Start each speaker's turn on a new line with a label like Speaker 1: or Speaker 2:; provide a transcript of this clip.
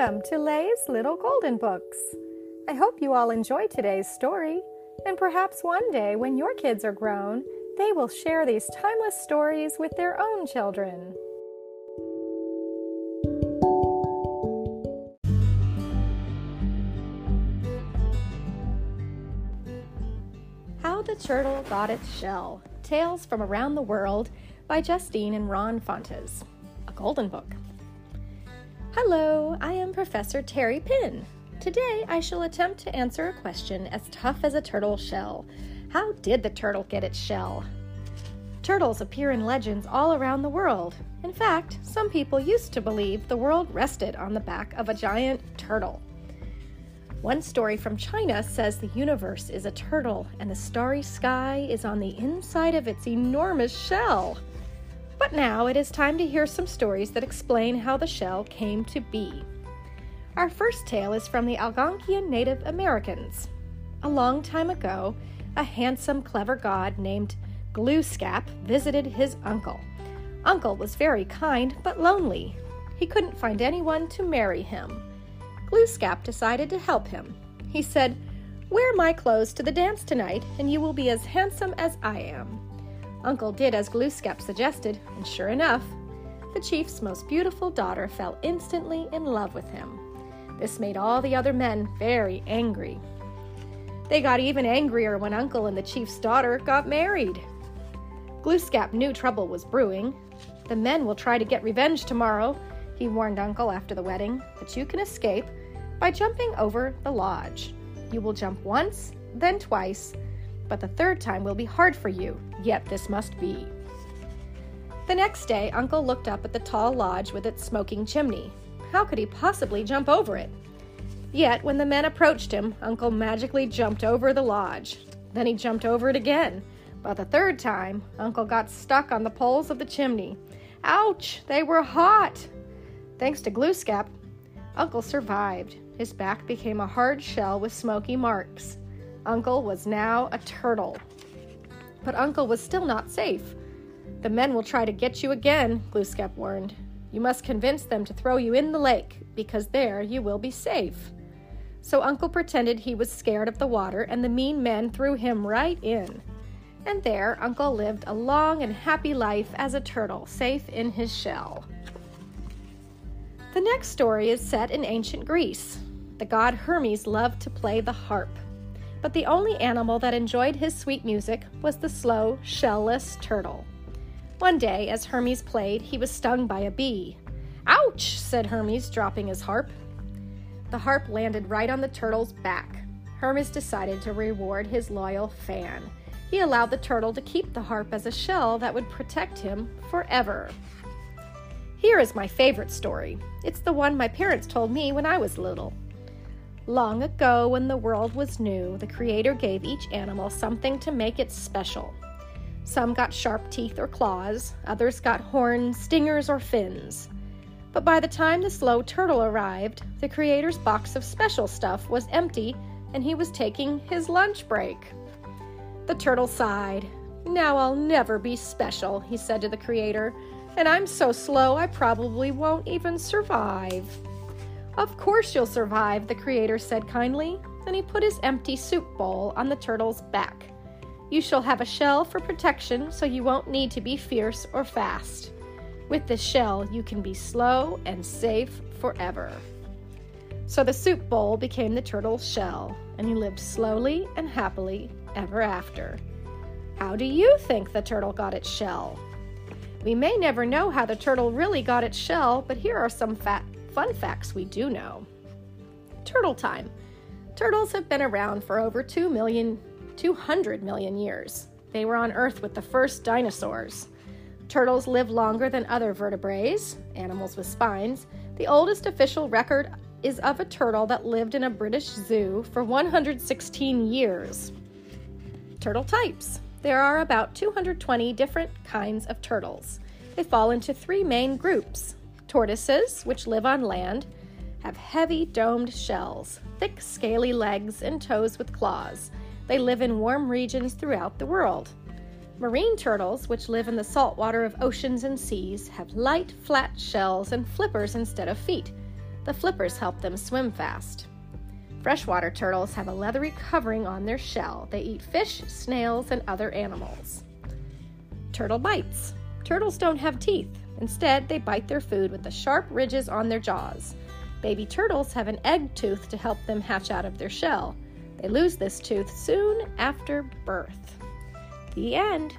Speaker 1: Welcome to Lay's Little Golden Books. I hope you all enjoy today's story, and perhaps one day when your kids are grown, they will share these timeless stories with their own children. How the Turtle Got Its Shell Tales from Around the World by Justine and Ron Fontes. A Golden Book. Hello, I am Professor Terry Pinn. Today I shall attempt to answer a question as tough as a turtle shell. How did the turtle get its shell? Turtles appear in legends all around the world. In fact, some people used to believe the world rested on the back of a giant turtle. One story from China says the universe is a turtle and the starry sky is on the inside of its enormous shell. But now it is time to hear some stories that explain how the shell came to be. Our first tale is from the Algonquian Native Americans. A long time ago, a handsome, clever god named Glooskap visited his uncle. Uncle was very kind but lonely. He couldn't find anyone to marry him. Glooskap decided to help him. He said, Wear my clothes to the dance tonight, and you will be as handsome as I am. Uncle did as Glooskap suggested, and sure enough, the chief's most beautiful daughter fell instantly in love with him. This made all the other men very angry. They got even angrier when Uncle and the chief's daughter got married. Glooskap knew trouble was brewing. The men will try to get revenge tomorrow, he warned Uncle after the wedding, but you can escape by jumping over the lodge. You will jump once, then twice, but the third time will be hard for you, yet this must be. The next day, Uncle looked up at the tall lodge with its smoking chimney. How could he possibly jump over it? Yet, when the men approached him, Uncle magically jumped over the lodge. Then he jumped over it again, but the third time, Uncle got stuck on the poles of the chimney. Ouch! They were hot! Thanks to Glooskap, Uncle survived. His back became a hard shell with smoky marks. Uncle was now a turtle. But Uncle was still not safe. The men will try to get you again, Glooskap warned. You must convince them to throw you in the lake, because there you will be safe. So Uncle pretended he was scared of the water, and the mean men threw him right in. And there Uncle lived a long and happy life as a turtle, safe in his shell. The next story is set in ancient Greece. The god Hermes loved to play the harp but the only animal that enjoyed his sweet music was the slow, shellless turtle. One day, as Hermes played, he was stung by a bee. Ouch! said Hermes, dropping his harp. The harp landed right on the turtle's back. Hermes decided to reward his loyal fan. He allowed the turtle to keep the harp as a shell that would protect him forever. Here is my favorite story. It's the one my parents told me when I was little. Long ago, when the world was new, the Creator gave each animal something to make it special. Some got sharp teeth or claws, others got horns, stingers, or fins. But by the time the slow turtle arrived, the Creator's box of special stuff was empty and he was taking his lunch break. The turtle sighed. Now I'll never be special, he said to the Creator, and I'm so slow I probably won't even survive. Of course you'll survive, the Creator said kindly. Then he put his empty soup bowl on the turtle's back. You shall have a shell for protection so you won't need to be fierce or fast. With this shell, you can be slow and safe forever. So the soup bowl became the turtle's shell, and he lived slowly and happily ever after. How do you think the turtle got its shell? We may never know how the turtle really got its shell, but here are some fat Fun facts we do know. Turtle time. Turtles have been around for over 2 million, 200 million years. They were on Earth with the first dinosaurs. Turtles live longer than other vertebrates, animals with spines. The oldest official record is of a turtle that lived in a British zoo for 116 years. Turtle types. There are about 220 different kinds of turtles. They fall into three main groups Tortoises, which live on land, have heavy domed shells, thick scaly legs, and toes with claws. They live in warm regions throughout the world. Marine turtles, which live in the salt water of oceans and seas, have light, flat shells and flippers instead of feet. The flippers help them swim fast. Freshwater turtles have a leathery covering on their shell. They eat fish, snails, and other animals. Turtle bites. Turtles don't have teeth. Instead, they bite their food with the sharp ridges on their jaws. Baby turtles have an egg tooth to help them hatch out of their shell. They lose this tooth soon after birth. The end.